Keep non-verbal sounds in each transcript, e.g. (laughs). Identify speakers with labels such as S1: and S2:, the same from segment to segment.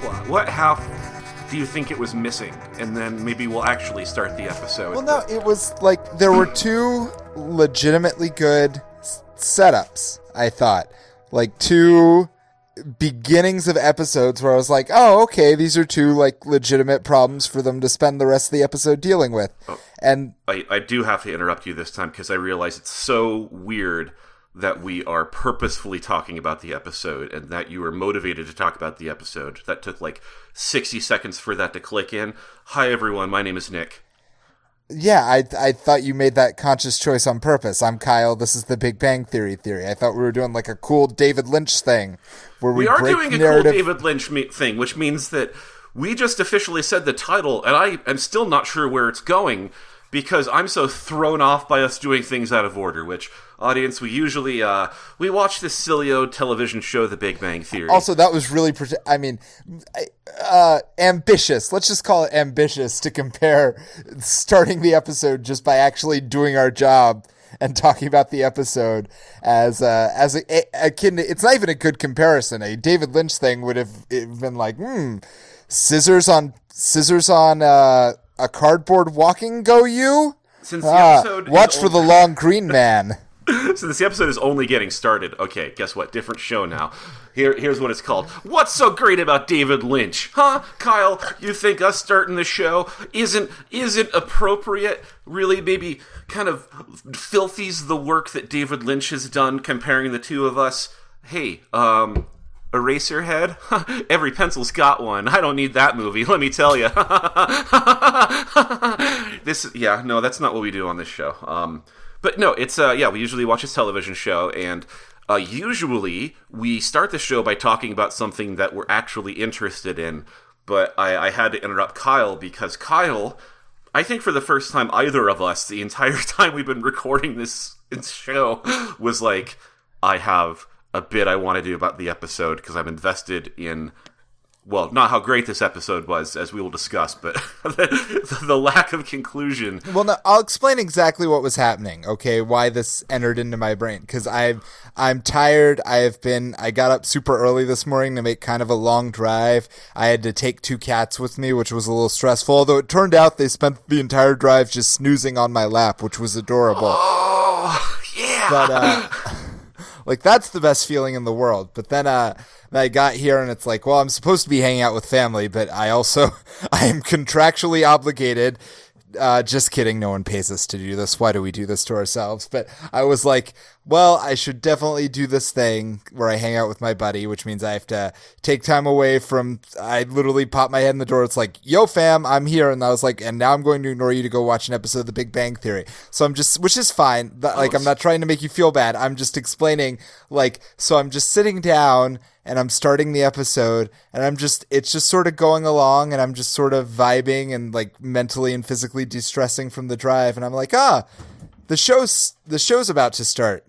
S1: plot? What half do you think it was missing? And then maybe we'll actually start the episode.
S2: Well, no, it was like there were two legitimately good s- setups, I thought. Like two beginnings of episodes where I was like, oh, okay, these are two like legitimate problems for them to spend the rest of the episode dealing with. Oh. And
S1: I, I do have to interrupt you this time because I realize it's so weird that we are purposefully talking about the episode and that you are motivated to talk about the episode. That took like 60 seconds for that to click in. Hi, everyone. My name is Nick.
S2: yeah, I I thought you made that conscious choice on purpose. I'm Kyle. This is the Big Bang Theory theory. I thought we were doing like a cool David Lynch thing where we,
S1: We are doing a
S2: narrative.
S1: cool David Lynch me- thing, which means that we just officially said the title, and I am still not sure where it's going because I'm so thrown off by us doing things out of order. Which audience we usually uh, we watch this silly old television show, The Big Bang Theory.
S2: Also, that was really, prote- I mean, uh, ambitious. Let's just call it ambitious to compare starting the episode just by actually doing our job and talking about the episode as uh, as a, a, akin to, it's not even a good comparison. A David Lynch thing would have been like, hmm, scissors on scissors on uh, a cardboard walking go you.
S1: Since the
S2: Ah,
S1: episode is
S2: watch for the long green man. (laughs)
S1: Since the episode is only getting started, okay, guess what? Different show now. Here, here's what it's called. What's so great about David Lynch, huh? Kyle, you think us starting the show isn't isn't appropriate? Really, maybe kind of filthies the work that David Lynch has done, comparing the two of us. Hey, um, Eraserhead? (laughs) Every pencil's got one. I don't need that movie, (laughs) let me tell you. (laughs) this, yeah, no, that's not what we do on this show. Um, but no, it's uh, yeah, we usually watch this television show, and uh, usually we start the show by talking about something that we're actually interested in. But I, I had to interrupt Kyle because Kyle, I think for the first time, either of us, the entire time we've been recording this show, was like, I have a bit I want to do about the episode because I'm invested in well, not how great this episode was, as we will discuss, but (laughs) the, the lack of conclusion.
S2: Well, no, I'll explain exactly what was happening. Okay, why this entered into my brain because I'm I'm tired. I have been. I got up super early this morning to make kind of a long drive. I had to take two cats with me, which was a little stressful. Although it turned out they spent the entire drive just snoozing on my lap, which was adorable.
S1: Oh, yeah.
S2: But uh, (laughs) like that's the best feeling in the world. But then uh, I got here and it's like, well, I'm supposed to be hanging out with family, but I also (laughs) I am contractually obligated. Uh, just kidding. No one pays us to do this. Why do we do this to ourselves? But I was like, well, I should definitely do this thing where I hang out with my buddy, which means I have to take time away from. I literally pop my head in the door. It's like, yo, fam, I'm here. And I was like, and now I'm going to ignore you to go watch an episode of The Big Bang Theory. So I'm just, which is fine. Like, I'm not trying to make you feel bad. I'm just explaining, like, so I'm just sitting down and I'm starting the episode and I'm just it's just sort of going along and I'm just sort of vibing and like mentally and physically de-stressing from the drive and I'm like, "Ah, the show's the show's about to start.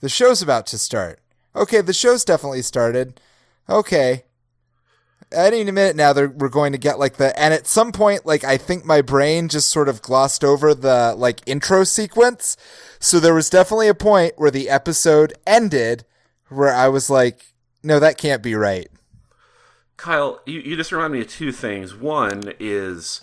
S2: The show's about to start. Okay, the show's definitely started. Okay. Any minute now, we're going to get like the, and at some point, like I think my brain just sort of glossed over the like intro sequence. So there was definitely a point where the episode ended where I was like, no, that can't be right.
S1: Kyle, you, you just remind me of two things. One is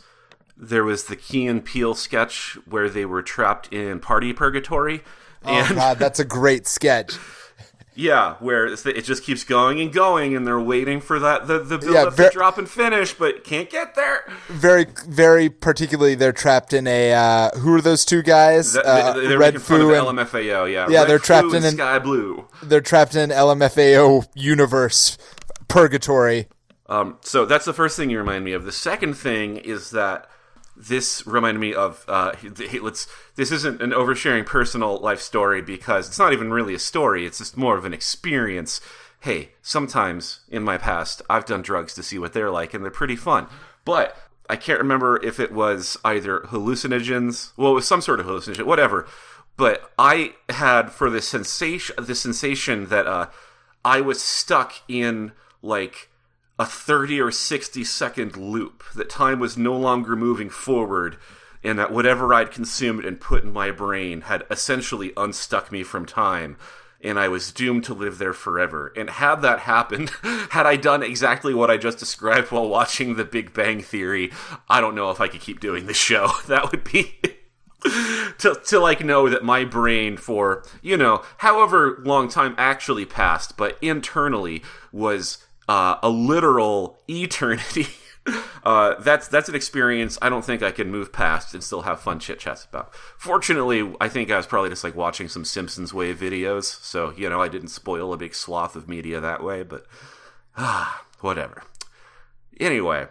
S1: there was the Key and Peele sketch where they were trapped in party purgatory.
S2: Oh
S1: And
S2: God, that's a great sketch. (laughs)
S1: yeah, where it just keeps going and going, and they're waiting for that the, the build
S2: Yeah,
S1: up
S2: ver-
S1: to drop and finish, but can't get there.
S2: Very, very particularly, they're trapped in a. Uh, who are those two guys?
S1: That-
S2: Uh,
S1: they- they're
S2: Red
S1: making fun of
S2: Foo
S1: the
S2: and
S1: LMFAO, yeah.
S2: Yeah,
S1: Red
S2: they're trapped in
S1: Sky Blue.
S2: they're trapped in LMFAO universe purgatory.
S1: Um, so that's the first thing you remind me of. The second thing is that this reminded me of uh, let's. This isn't an oversharing personal life story because it's not even really a story. It's just more of an experience. Hey, sometimes in my past, I've done drugs to see what they're like, and they're pretty fun. But I can't remember if it was either hallucinogens. Well, it was some sort of hallucinogen, whatever. But I had for the sensation, the sensation that uh, I was stuck in like a 30 or 60 second loop that time was no longer moving forward and that whatever I'd consumed and put in my brain had essentially unstuck me from time and I was doomed to live there forever. And had that happened, (laughs) had I done exactly what I just described while watching The Big Bang Theory, I don't know if I could keep doing this show. (laughs) That would be (laughs) to to like know that my brain for, you know, however long time actually passed, but internally was uh, a literal eternity. (laughs) Uh, that's that's an experience I don't think I can move past and still have fun chit chats about. Fortunately, I think I was probably just like watching some Simpsons Wave videos, so you know I didn't spoil a big swath of media that way. But ah, whatever. Anyway,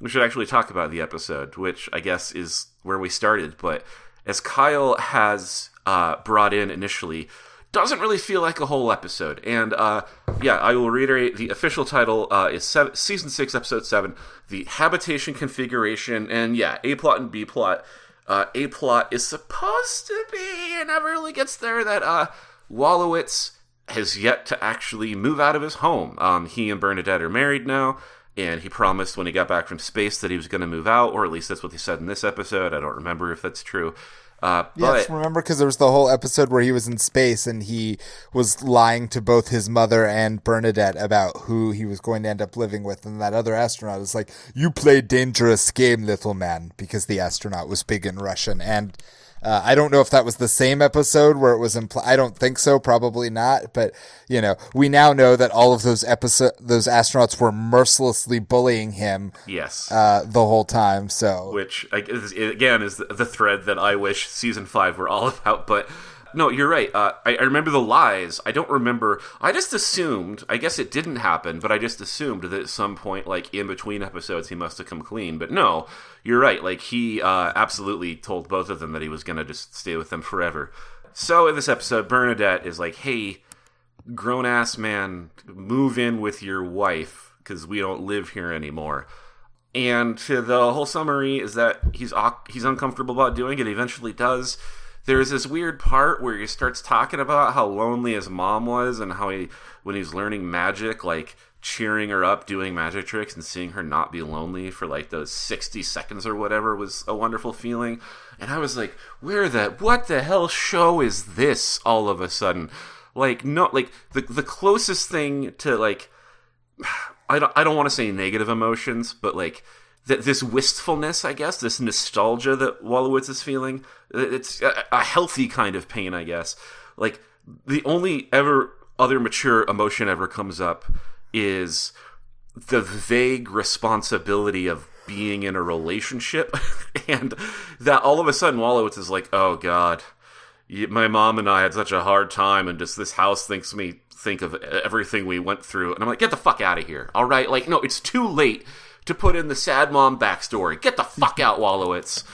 S1: we should actually talk about the episode, which I guess is where we started. But as Kyle has uh, brought in initially, doesn't really feel like a whole episode. And uh, yeah, I will reiterate the official title uh, is seven, season six, episode seven, the habitation configuration. And yeah, A plot and B plot. Uh, a plot is supposed to be, and never really gets there, that uh, Wolowitz has yet to actually move out of his home. Um, he and Bernadette are married now, and he promised when he got back from space that he was going to move out, or at least that's what they said in this episode. I don't remember if that's true. Uh,
S2: yes,
S1: but,
S2: remember because there was the whole episode where he was in space and he was lying to both his mother and Bernadette about who he was going to end up living with, and that other astronaut was like, "You play dangerous game, little man," because the astronaut was big in Russian, and uh, I don't know if that was the same episode where it was implied. I don't think so. Probably not. But you know, we now know that all of those episode those astronauts were mercilessly bullying him.
S1: Yes.
S2: Uh, the whole time. So,
S1: which again is the thread that I wish season five were all (laughs) about. But no, you're right. Uh, I, I, remember the lies. I don't remember. I just assumed. I guess it didn't happen, but I just assumed that at some point, like in between episodes, he must have come clean. But no, you're right. Like he uh, absolutely told both of them that he was gonna just stay with them forever. So in this episode, Bernadette is like, "Hey, grown ass man, move in with your wife because we don't live here anymore." And the whole summary is that he's he's uncomfortable about doing it. He eventually does there's this weird part where he starts talking about how lonely his mom was and how he when he's learning magic like cheering her up doing magic tricks and seeing her not be lonely for like those 60 seconds or whatever was a wonderful feeling and i was like where the what the hell show is this all of a sudden like no like the the closest thing to like (sighs) i don't i don't want to say negative emotions but like th- this wistfulness, I guess, this nostalgia that Wolowitz is feeling. It's a, a healthy kind of pain, I guess. Like the only ever other mature emotion ever comes up is the vague responsibility of being in a relationship (laughs) and that all of a sudden Wolowitz is like, "Oh god, my mom and I had such a hard time and just this house thinks me think of everything we went through." And I'm like, "Get the fuck out of here." All right? Like, no, it's too late to put in the sad mom backstory. Get the fuck out, Wolowitz.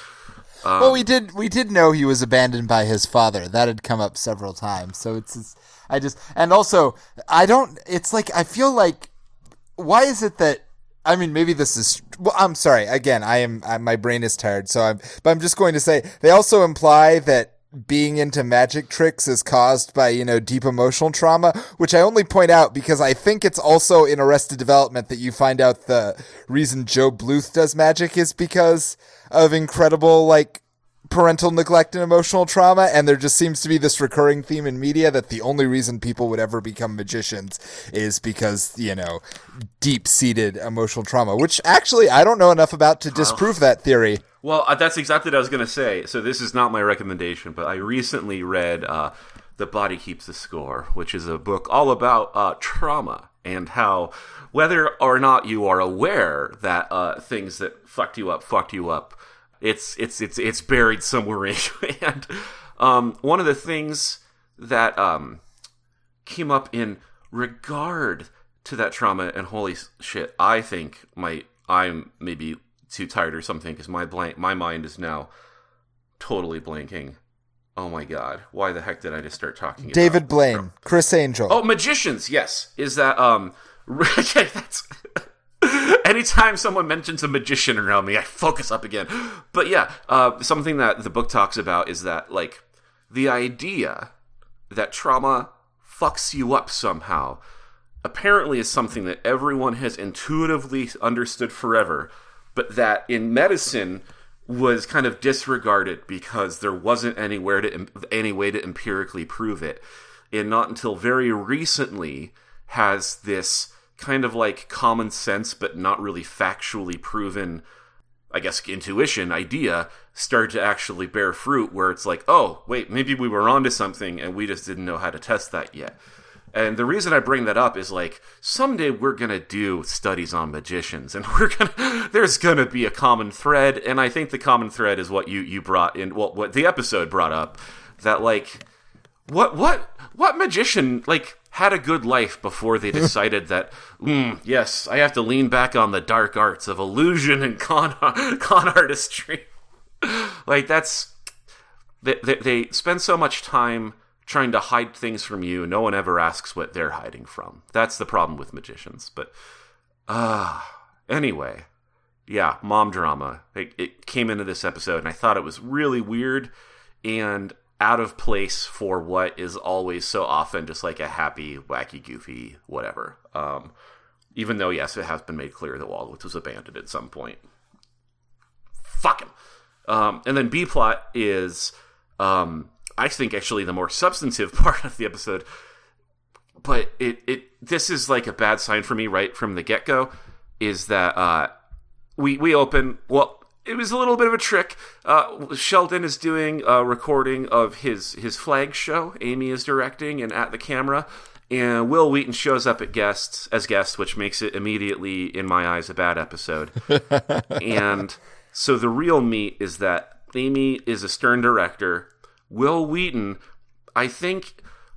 S2: Um, well, we did we did know he was abandoned by his father. That had come up several times. So it's, it's I just and also I don't. It's like I feel like why is it that I mean, maybe this is. Well, I'm sorry. Again, I am. I, my brain is tired. So I'm. But I'm just going to say they also imply that being into magic tricks is caused by, you know, deep emotional trauma, which I only point out because I think it's also in Arrested Development that you find out the reason Gob Bluth does magic is because of incredible, like, parental neglect and emotional trauma. And there just seems to be this recurring theme in media that the only reason people would ever become magicians is because, you know, deep seated emotional trauma, which actually I don't know enough about to disprove that theory.
S1: Well, uh, that's exactly what I was going to say. So this is not my recommendation, but I recently read uh, "The Body Keeps the Score," which is a book all about uh, trauma and how whether or not you are aware that uh, things that fucked you up fucked you up, it's it's it's it's buried somewhere in (laughs) and um, one of the things that um, came up in regard to that trauma and holy shit, I think my I'm maybe too tired or something because my blank my mind is now totally blanking. Oh my god, why the heck did I just start talking?
S2: David Blaine, Criss Angel.
S1: Oh, magicians. Yes, is that um? (laughs) that's. (laughs) Anytime someone mentions a magician around me, I focus up again. But yeah, uh, something that the book talks about is that like the idea that trauma fucks you up somehow apparently is something that everyone has intuitively understood forever but that in medicine was kind of disregarded because there wasn't anywhere to any way to empirically prove it. and not until very recently has this kind of like common sense but not really factually proven I guess intuition idea start to actually bear fruit where it's like, oh, wait, maybe we were onto something and we just didn't know how to test that yet. And the reason I bring that up is like someday we're gonna do studies on magicians, and (laughs) we're gonna there's gonna be a common thread, and I think the common thread is what you you brought in, well, what the episode brought up, that like what what what magician like had a good life before they (laughs) decided that mm, yes I have to lean back on the dark arts of illusion and con (laughs) con artistry, (laughs) like that's they, they they spend so much time trying to hide things from you. No one ever asks what they're hiding from. That's the problem with magicians. But, ah, uh, anyway, yeah, mom drama. It, it came into this episode, and I thought it was really weird and out of place for what is always so often just like a happy, wacky, goofy, whatever. Um, even though, yes, it has been made clear that Wolowitz was abandoned at some point. Fuck him. Um, and then B plot is um, I think actually the more substantive (laughs) part of the episode. But it it this is like a bad sign for me right from the get go, is that uh, we we open well. It was a little bit of a trick. Uh, Sheldon is doing a recording of his his flag show. Amy is directing and at the camera, and Wil Wheaton shows up at guests as guest, which makes it immediately, in my eyes, a bad episode. (laughs) and so the real meat is that Amy is a stern director Wil Wheaton, I think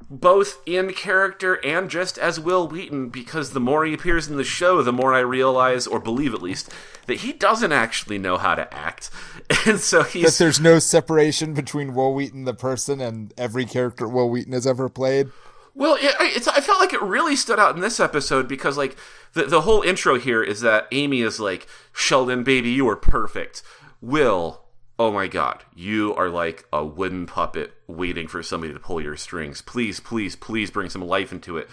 S1: both in character and just as Wil Wheaton, because the more he appears in the show, the more I realize, or believe at least, that he doesn't actually know how to act. (laughs) And so he's.
S2: That there's no separation between Wil Wheaton, the person, and every character Wil Wheaton has ever played.
S1: Well, it, it's, I felt like it really stood out in this episode because, like, the, the whole intro here is that Amy is like, Sheldon, baby, you are perfect. Will, oh my god, you are like a wooden puppet waiting for somebody to pull your strings. Please, please, please bring some life into it.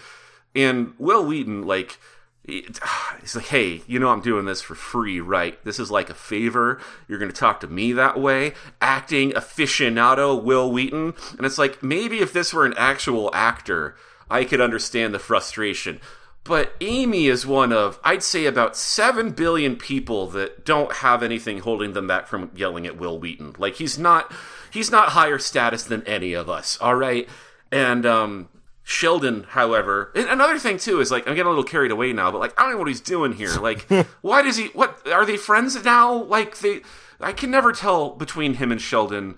S1: And Wil Wheaton, like, he's (sighs) like, hey, you know I'm doing this for free, right? This is like a favor. You're going to talk to me that way. Acting aficionado Wil Wheaton. And it's like, maybe if this were an actual actor, I could understand the frustration. But Amy is one of, I'd say, about 7 billion people that don't have anything holding them back from yelling at Wil Wheaton. Like, he's not. He's not higher status than any of us, all right? And um, Sheldon, however, another thing too is like I'm getting a little carried away now, but like I don't know what he's doing here. Like, (laughs) why does he? What are they friends now? Like they, I can never tell between him and Sheldon.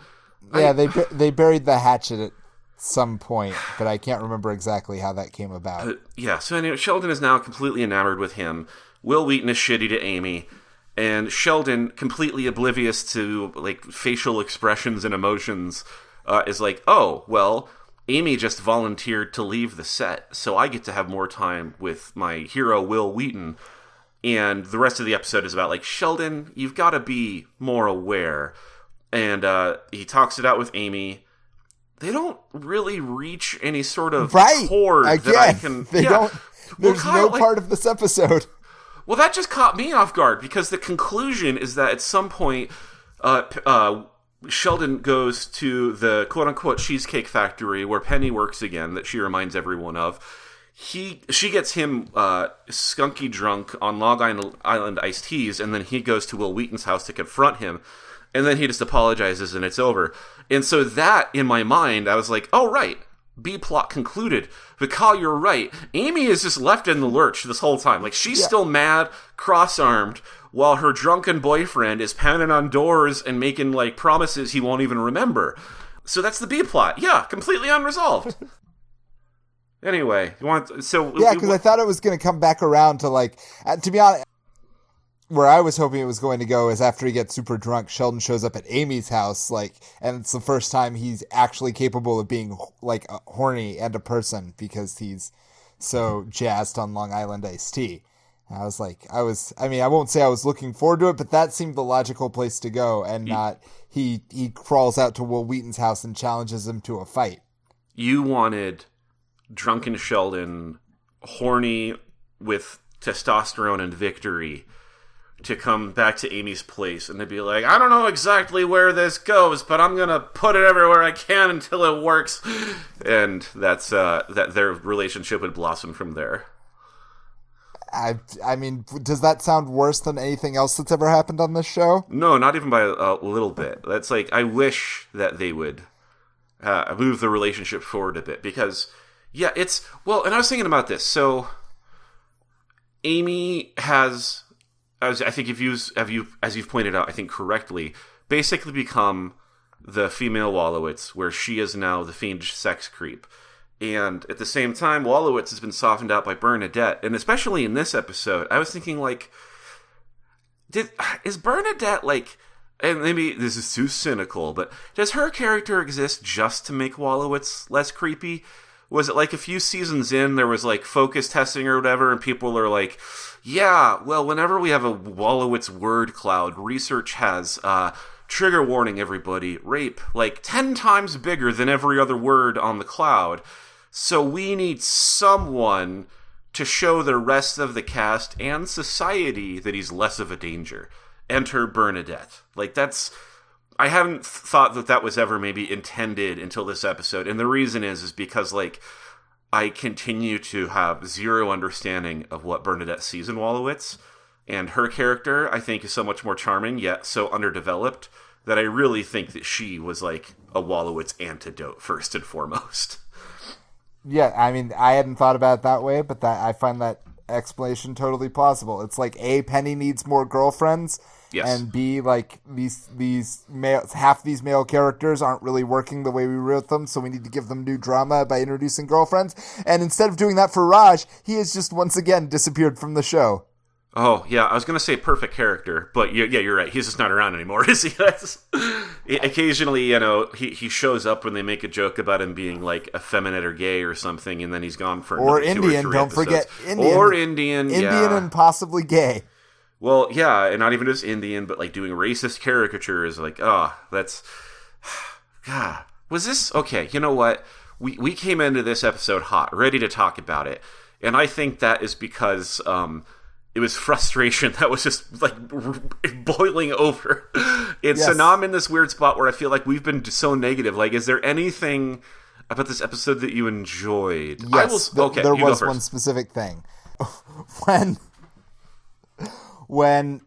S2: Yeah, I, they they buried the hatchet at some point, but I can't remember exactly how that came about. Uh,
S1: yeah, so anyway, Sheldon is now completely enamored with him. Wil Wheaton is shitty to Amy, and Sheldon, completely oblivious to like facial expressions and emotions, uh, is like, "Oh, well, Amy just volunteered to leave the set, so I get to have more time with my hero Wil Wheaton." And the rest of the episode is about like Sheldon, you've got to be more aware. And uh, he talks it out with Amy they don't really reach any sort of right. chord that I can.
S2: They yeah. don't. There's well, Kyle, no like, part of this episode.
S1: Well, that just caught me off guard because the conclusion is that at some point, uh, uh, Sheldon goes to the quote unquote cheesecake factory where Penny works again, that she reminds everyone of. He she gets him uh, skunky drunk on Long Island Island iced teas, and then he goes to Wil Wheaton's house to confront him and then he just apologizes and it's over. And so that in my mind, I was like, oh right, B plot concluded. Kyle, you're right. Amy is just left in the lurch this whole time. Like she's yeah. still mad, cross armed, while her drunken boyfriend is pounding on doors and making like promises he won't even remember. So that's the B plot. Yeah, completely unresolved. (laughs) anyway, you want so
S2: yeah? Because I thought it was going to come back around to like uh, to be honest where I was hoping it was going to go is after he gets super drunk, Sheldon shows up at Amy's house, like, and it's the first time he's actually capable of being like horny and a person because he's so jazzed on Long Island iced tea. I was like, I was, I mean, I won't say I was looking forward to it, but that seemed the logical place to go, and not he he crawls out to Wil Wheaton's house and challenges him to a fight.
S1: You wanted drunken Sheldon, horny with testosterone and victory to come back to Amy's place and to be like, I don't know exactly where this goes, but I'm gonna put it everywhere I can until it works, and that's uh, that their relationship would blossom from there.
S2: I, I mean, does that sound worse than anything else that's ever happened on this show?
S1: No, not even by a little bit. That's like I wish that they would uh, move the relationship forward a bit because, yeah, it's well. And I was thinking about this. So, Amy has, as I think if you have you as you've pointed out, I think correctly, basically become the female Wolowitz, where she is now the fiendish sex creep. And at the same time, Wolowitz has been softened out by Bernadette, and especially in this episode, I was thinking like, did is Bernadette like? And maybe this is too cynical, but does her character exist just to make Wolowitz less creepy? Was it like a few seasons in, there was like focus testing or whatever, and people are like, yeah, well, whenever we have a Wolowitz word cloud, research has uh, trigger warning everybody, rape, like 10 times bigger than every other word on the cloud. So we need someone to show the rest of the cast and society that he's less of a danger. Enter Bernadette. Like that's I haven't thought that that was ever maybe intended until this episode. And the reason is is because like I continue to have zero understanding of what Bernadette sees in Wolowitz, And her character, I think, is so much more charming, yet so underdeveloped, that I really think that she was like a Wolowitz antidote first and foremost.
S2: Yeah, I mean, I hadn't thought about it that way, but that I find that explanation totally plausible. It's like a Penny needs more girlfriends,
S1: yes.
S2: and b like these these male half these male characters aren't really working the way we wrote them, so we need to give them new drama by introducing girlfriends. And instead of doing that for Raj, he has just once again disappeared from the show.
S1: Oh yeah, I was gonna say perfect character, but yeah, you're right. He's just not around anymore, (laughs) is (laughs) he? occasionally, you know, he, he shows up when they make a joke about him being like effeminate or gay or something, and then he's gone for
S2: or Indian.
S1: Or
S2: don't
S1: episodes.
S2: forget Indian,
S1: or Indian,
S2: Indian
S1: yeah.
S2: and possibly gay.
S1: Well, yeah, and not even just Indian, but like doing racist caricatures. Like, oh, that's (sighs) God. Was this okay? You know what? We we came into this episode hot, ready to talk about it, and I think that is because. um it was (laughs) frustration that was just like boiling over. And yes. so now I'm in this weird spot where I feel like we've been so negative. Like, is there anything about this episode that you enjoyed?
S2: Yes, will, okay, there was one specific thing (laughs) when when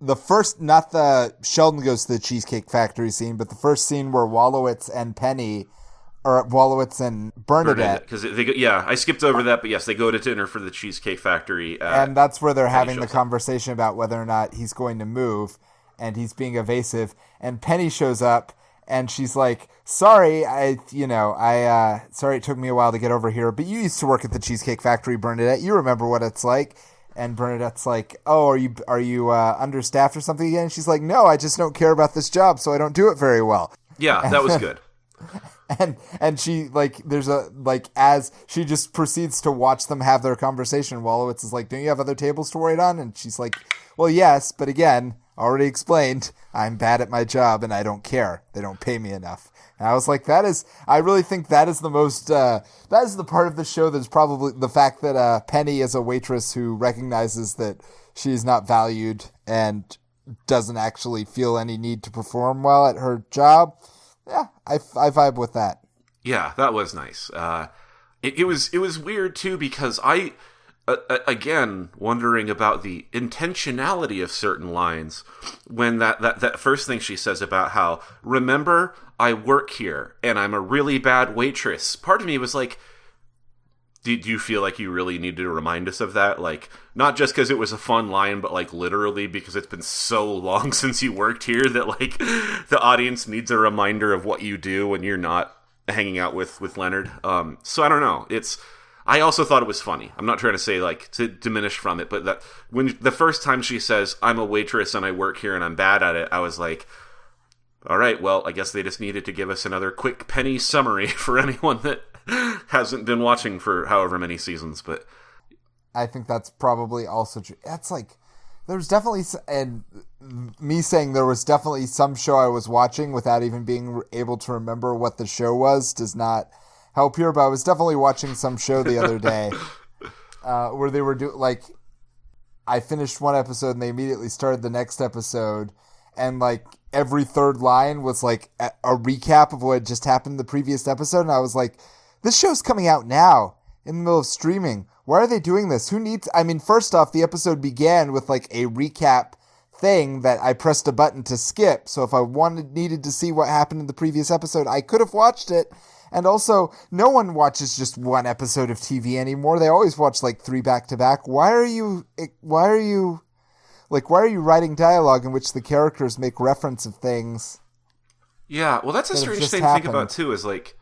S2: the first, not the Sheldon goes to the Cheesecake Factory scene, but the first scene where Wolowitz and Penny or Wolowitz and Bernadette.
S1: Because they, go, yeah, I skipped over that, but yes, they go to dinner for the Cheesecake Factory, uh,
S2: and that's where they're having the conversation up. about whether or not he's going to move, and he's being evasive. And Penny shows up, and she's like, "Sorry, I, you know, I, uh, sorry, it took me a while to get over here, but you used to work at the Cheesecake Factory, Bernadette. You remember what it's like." And Bernadette's like, "Oh, are you are you uh, understaffed or something again?" And she's like, "No, I just don't care about this job, so I don't do it very well."
S1: Yeah, that was good. (laughs)
S2: and and she like there's a like as she just proceeds to watch them have their conversation Wolowitz is like don't you have other tables to wait on and she's like well yes but again already explained I'm bad at my job and I don't care they don't pay me enough and I was like that is I really think that is the most uh, that is the part of the show that's probably the fact that uh, Penny is a waitress who recognizes that she is not valued and doesn't actually feel any need to perform well at her job yeah, I, I vibe with that.
S1: Yeah, that was nice. Uh, it, it was it was weird too because I uh, again wondering about the intentionality of certain lines when that, that that first thing she says about how remember I work here and I'm a really bad waitress. Part of me was like do, do you feel like you really needed to remind us of that? Like, not just because it was a fun line, but like literally because it's been so long (laughs) since you worked here that like the audience needs a reminder of what you do when you're not hanging out with with Leonard. Um, so I don't know. It's I also thought it was funny. I'm not trying to say like to diminish from it, but that when the first time she says I'm a waitress and I work here and I'm bad at it, I was like, all right, well, I guess they just needed to give us another quick penny summary (laughs) for anyone that hasn't been watching for however many seasons, but
S2: I think that's probably also true. That's like there's definitely and me saying there was definitely some show I was watching without even being able to remember what the show was does not help here. But I was definitely watching some show the other day (laughs) uh, where they were doing like I finished one episode and they immediately started the next episode, and like every third line was like a, a recap of what just happened in the previous episode, and I was like, this show's coming out now in the middle of streaming. Why are they doing this? Who needs? I mean, first off, the episode began with like a recap thing that I pressed a button to skip. So if I wanted needed to see what happened in the previous episode, I could have watched it. And also, no one watches just one episode of TV anymore. They always watch like three back to back. Why are you eh, why are you like why are you writing dialogue in which the characters make reference of things?
S1: Yeah, well that's a strange thing happened. to think about too is like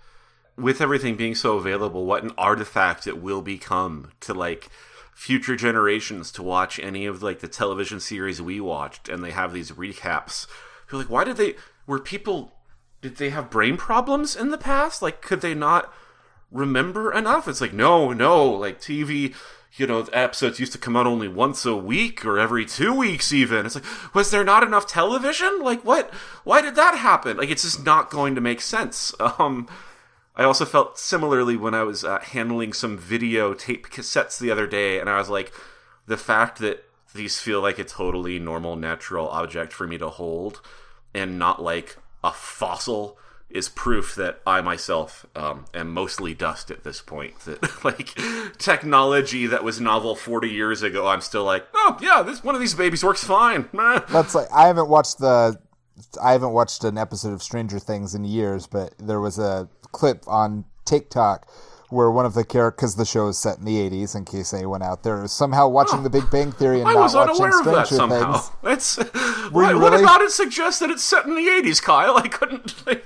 S1: with everything being so available, what an artifact it will become to like future generations to watch any of like the television series we watched and they have these recaps. You're like, why did they were people did they have brain problems in the past? Like could they not remember enough? It's like, no, no, like TV you know, episodes used to come out only once a week or every two weeks, even. It's like, was there not enough television? Like, what? Why did that happen? Like, it's just not going to make sense. (laughs) Um, I also felt similarly when I was uh, handling some video tape cassettes the other day, and I was like, the fact that these feel like a totally normal, natural object for me to hold, and not like a fossil, is proof that I myself um, am mostly dust at this point. That (laughs) like technology that was novel forty years ago, I'm still like, oh yeah, this one of these babies works fine. (laughs)
S2: That's like I haven't watched the I haven't watched an episode of Stranger Things in years, but there was a clip on TikTok where one of the characters, because the show is set in the 80s, in case anyone out there is somehow watching oh, The Big Bang Theory and I not watching Stranger somehow. Things.
S1: It's, (laughs) what, what about it suggests that it's set in the 80s, Kyle? I couldn't. Like,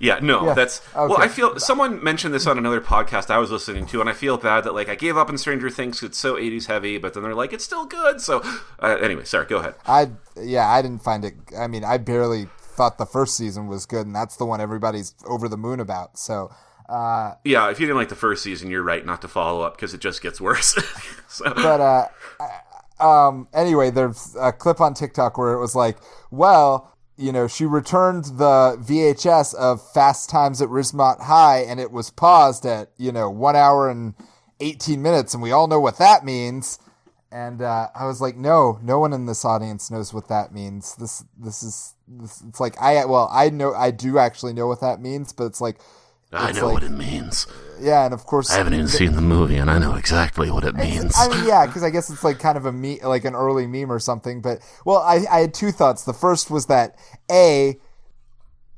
S1: yeah, no, yeah. that's. Okay. Well, I feel someone mentioned this on another podcast I was listening to, and I feel bad that like I gave up on Stranger Things. It's so 80s heavy, but then they're like, it's still good. So, uh, anyway, sorry, go ahead.
S2: I yeah, I didn't find it. I mean, I barely thought the first season was good, and that's the one everybody's over the moon about. So. Uh,
S1: yeah, if you didn't like the first season, you're right not to follow up because it just gets worse. (laughs) so.
S2: But uh, um, anyway, there's a clip on TikTok where it was like, well, you know, she returned the VHS of Fast Times at Ridgemont High, and it was paused at you know one hour and 18 minutes, and we all know what that means. And uh, I was like, no, no one in this audience knows what that means. This, this is, this, it's like I, well, I know, I do actually know what that means, but it's like,
S1: I know like, what it means.
S2: Yeah, and of course,
S1: I haven't even seen the movie, and I know exactly what it means.
S2: I mean, yeah, because I guess it's like kind of a me, like an early meme or something. But well, I, I had two thoughts. The first was that a,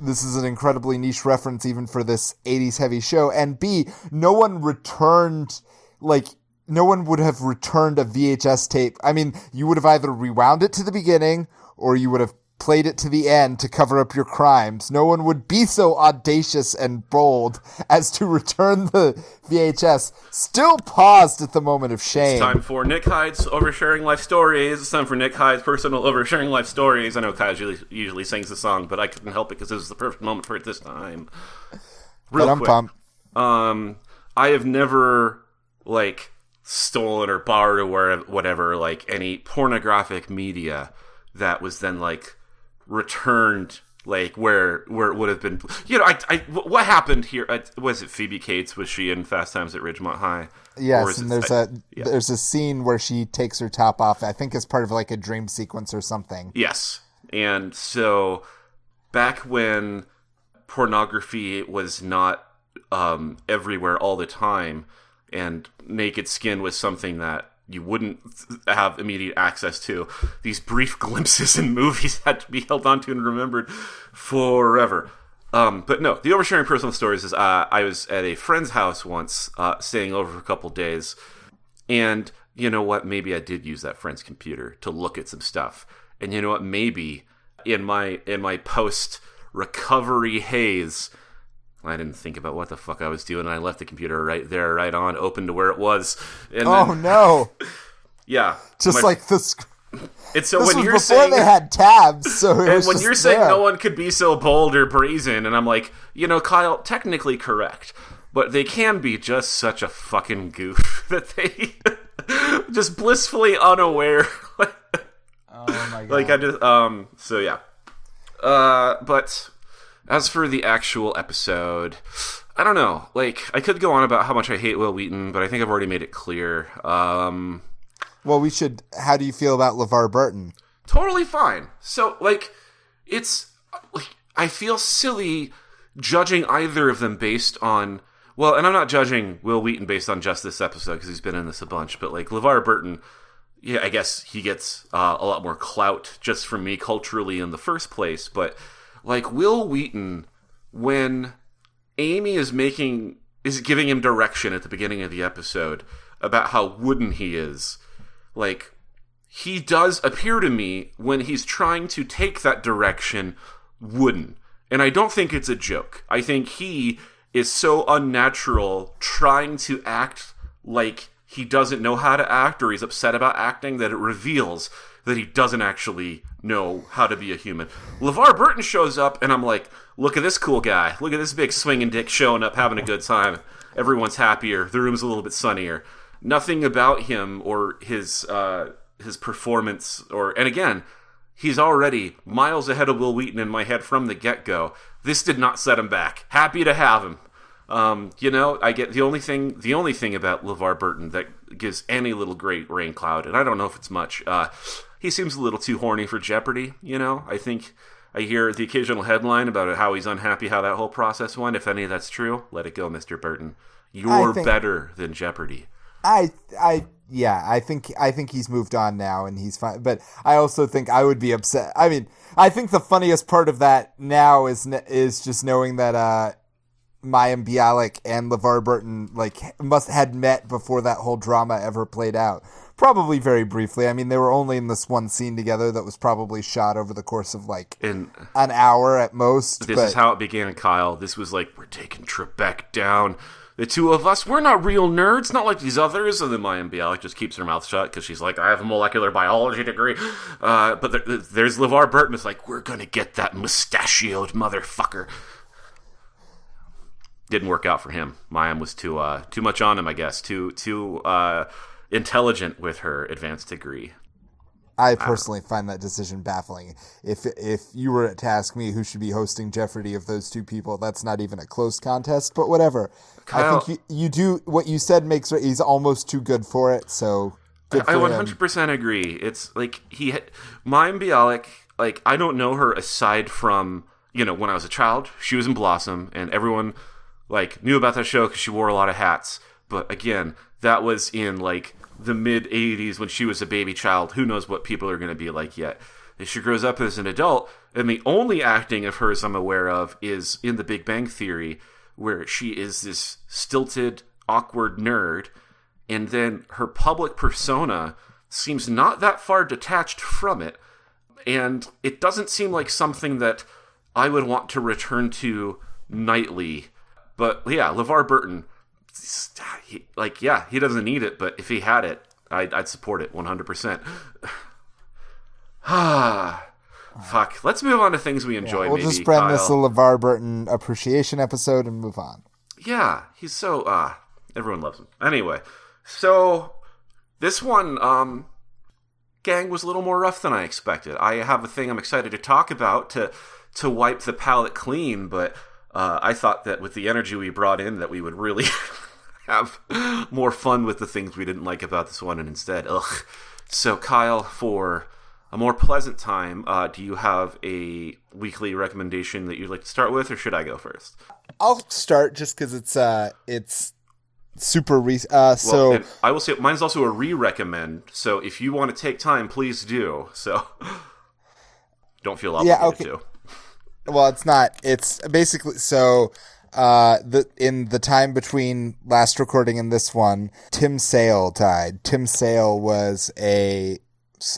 S2: this is an incredibly niche reference even for this '80s heavy show, and b, no one returned like no one would have returned a VHS tape. I mean, you would have either rewound it to the beginning or you would have played it to the end to cover up your crimes. No one would be so audacious and bold as to (laughs) return the VHS, still paused at the moment of shame.
S1: It's time for Nick Hyde's oversharing life stories. It's time for Nick Hyde's personal oversharing life stories. I know Kyle usually, usually sings the song, but I couldn't help it because this was the perfect moment for it this time. Real but quick, pumped. um, I have never like stolen or borrowed or whatever, like any pornographic media that was then like returned like where where it would have been you know I, I what happened here was it phoebe cates was she in fast times at ridgemont high?
S2: Yes and there's a yeah. there's a scene where she takes her top off i think as part of like a dream sequence or something.
S1: Yes. And so back when pornography was not um, everywhere all the time and naked skin was something that you wouldn't have immediate access to. These brief (laughs) glimpses in movies (laughs) had to be held onto and remembered forever. Um, but no, the oversharing personal stories is uh, I was at a friend's house once, uh, staying over for a couple days, and you know what? Maybe I did use that friend's computer to look at some stuff, and you know what? Maybe in my in my post recovery haze, I didn't think about what the fuck I was doing. I left the computer right there, right on, open to where it was.
S2: And oh then, no! (laughs)
S1: yeah,
S2: just my, like this.
S1: It's so
S2: this
S1: when
S2: was
S1: you're
S2: before
S1: saying
S2: they had tabs, so
S1: and when
S2: you're
S1: saying
S2: there.
S1: no one could be so bold or brazen, and I'm like, you know, Kyle, technically correct, but they can be just such a fucking goof (laughs) that they (laughs) just blissfully unaware.
S2: oh my god!
S1: Like I just um. So yeah. Uh, but as for the actual episode, I don't know. Like, I could go on about how much I hate Wil Wheaton, but I think I've already made it clear. Um,
S2: Well, we should. How do you feel about LeVar Burton?
S1: Totally fine. So, like, it's. Like, I feel silly judging either of them based on. Well, and I'm not judging Wil Wheaton based on just this episode because he's been in this a bunch, but like LeVar Burton, yeah, I guess he gets uh, a lot more clout just from me culturally in the first place. But like Wil Wheaton, when Amy is making is giving him direction at the beginning of the episode about how wooden he is, like he does appear to me when he's trying to take that direction wooden. And I don't think it's a joke. I think he is so unnatural trying to act like he doesn't know how to act or he's upset about acting that it reveals that he doesn't actually know how to be a human. LeVar Burton shows up and I'm like, look at this cool guy. Look at this big swinging dick showing up having a good time. Everyone's happier. The room's a little bit sunnier. Nothing about him or his uh, his performance or and again, he's already miles ahead of Wil Wheaton in my head from the get go. This did not set him back. Happy to have him. Um, you know, I get the only thing the only thing about LeVar Burton that gives any little great rain cloud, and I don't know if it's much. Uh, he seems a little too horny for Jeopardy. You know, I think I hear the occasional headline about how he's unhappy how that whole process went. If any of that's true, let it go, Mister Burton. You're think, better than Jeopardy.
S2: I I yeah, I think I think he's moved on now and he's fine. But I also think I would be upset. I mean, I think the funniest part of that now is is just knowing that uh, Mayim Bialik and LeVar Burton like must had met before that whole drama ever played out. Probably very briefly. I mean, they were only in this one scene together that was probably shot over the course of like
S1: and
S2: an hour at most.
S1: This
S2: but...
S1: is how it began, Kyle. This was like we're taking Trebek down the two of us, we're not real nerds, not like these others. And then Mayim Bialik just keeps her mouth shut because she's like, I have a molecular biology degree. Uh, but there, there's LeVar Burton. It's like, we're going to get that mustachioed motherfucker. Didn't work out for him. Mayim was too uh, too much on him, I guess. Too too uh, intelligent with her advanced degree.
S2: I personally I find that decision baffling. If if you were to ask me who should be hosting Jeopardy of those two people, that's not even a close contest. But whatever. Kyle, I think you, you do what you said makes he's almost too good for it. So
S1: I, I 100% him. agree. It's like he, Mayim Bialik. Like I don't know her aside from you know when I was a child, she was in Blossom, and everyone like knew about that show because she wore a lot of hats. But again, that was in like the mid 80s when she was a baby child. Who knows what people are going to be like yet? As she grows up as an adult, and the only acting of hers I'm aware of is in The Big Bang Theory, where she is this stilted, awkward nerd, and then her public persona seems not that far detached from it. And it doesn't seem like something that I would want to return to nightly. But yeah, LeVar Burton, he, like, yeah, he doesn't need it, but if he had it, I'd, I'd support it 100%. (sighs) Ah, fuck. Let's move on to things we enjoy.
S2: Yeah, we'll
S1: maybe,
S2: just brand
S1: Kyle.
S2: this a LeVar Burton appreciation episode and move on.
S1: Yeah, he's so, uh, everyone loves him. Anyway, so this one, um, gang was a little more rough than I expected. I have a thing I'm excited to talk about to to wipe the palate clean, but uh, I thought that with the energy we brought in, that we would really (laughs) have more fun with the things we didn't like about this one, and instead, ugh. So, Kyle, for a more pleasant time, uh, do you have a weekly recommendation that you'd like to start with, or should I go first?
S2: I'll start just because it's uh, it's super re- uh, so
S1: well, I will say mine's also a re-recommend. So if you want to take time, please do. So (laughs) don't feel obligated yeah, okay. to.
S2: Well, it's not. It's basically so uh, the in the time between last recording and this one, Tim Sale died. Tim Sale was a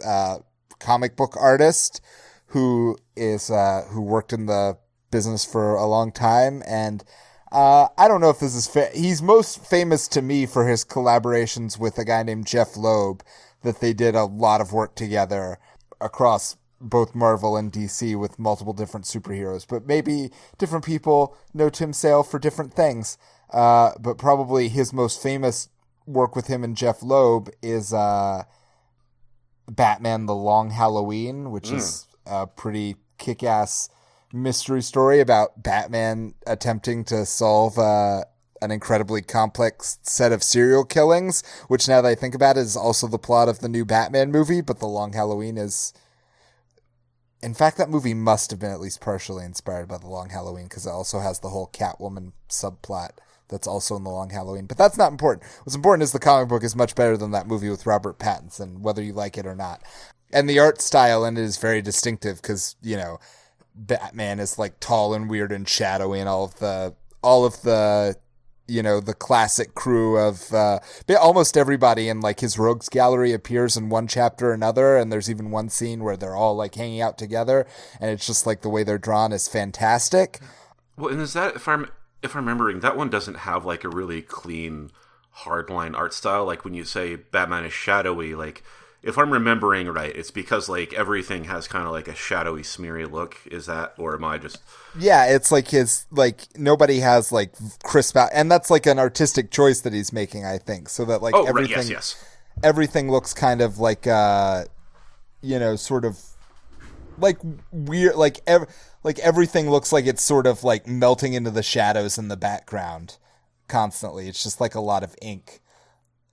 S2: uh, comic book artist who is uh, who worked in the business for a long time, and uh, I don't know if this is fa- he's most famous to me for his collaborations with a guy named Jeph Loeb that they did a lot of work together across both Marvel and DC with multiple different superheroes, but maybe different people know Tim Sale for different things. Uh, but probably his most famous work with him and Jeph Loeb is uh, Batman: The Long Halloween, which mm. is a pretty kick-ass mystery story about Batman attempting to solve uh, an incredibly complex set of serial killings, which now that I think about it is also the plot of the new Batman movie, but The Long Halloween is in fact that movie must have been at least partially inspired by The Long Halloween because it also has the whole Catwoman subplot that's also in The Long Halloween. But that's not important. What's important is the comic book is much better than that movie with Robert Pattinson, whether you like it or not. And the art style in it is very distinctive because, you know, Batman is like tall and weird and shadowy and all of the all of the you know the classic crew of uh, almost everybody in like his rogues gallery appears in one chapter or another and there's even one scene where they're all like hanging out together and it's just like the way they're drawn is fantastic.
S1: Well and is that if i'm if i'm remembering that one doesn't have like a really clean hardline art style. Like when you say batman is shadowy like if I'm remembering right, it's because like everything has kind of like a shadowy, smeary look. Is that, or am I just?
S2: Yeah, it's like his like nobody has like crisp out, and that's like an artistic choice that he's making, I think, so that like
S1: oh,
S2: everything,
S1: right, yes, yes.
S2: everything looks kind of like uh, you know, sort of like weird, like ev- like everything looks like it's sort of like melting into the shadows in the background constantly. It's just like a lot of ink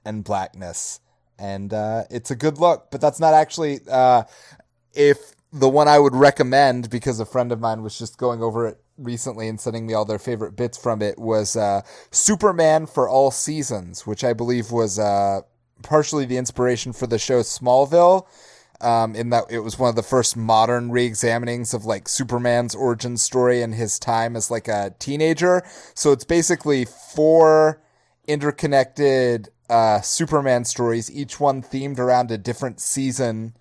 S2: and blackness and uh, it's a good look. But that's not actually uh, if the one I would recommend because a friend of mine was just going over it recently and sending me all their favorite bits from it was uh, Superman for All Seasons, which I believe was uh, partially the inspiration for the show Smallville. Um, in that it was one of the first modern re-examinings of like Superman's origin story and his time as like a teenager. So it's basically four interconnected uh, Superman stories, each one themed around a different season,